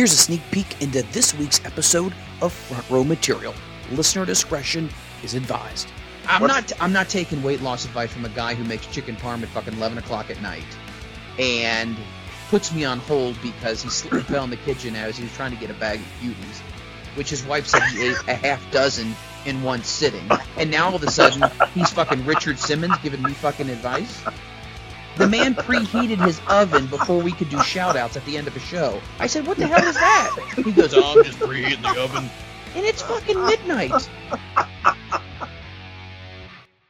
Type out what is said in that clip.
Here's a sneak peek into this week's episode of Front Row Material. Listener discretion is advised. I'm What's- not. I'm not taking weight loss advice from a guy who makes chicken parm at fucking 11 o'clock at night, and puts me on hold because he slipped fell in the kitchen as he was trying to get a bag of cuties, which his wife said he ate a half dozen in one sitting, and now all of a sudden he's fucking Richard Simmons giving me fucking advice. The man preheated his oven before we could do shout outs at the end of a show. I said, What the hell is that? He goes, Oh, I'm just preheating the oven. And it's fucking midnight.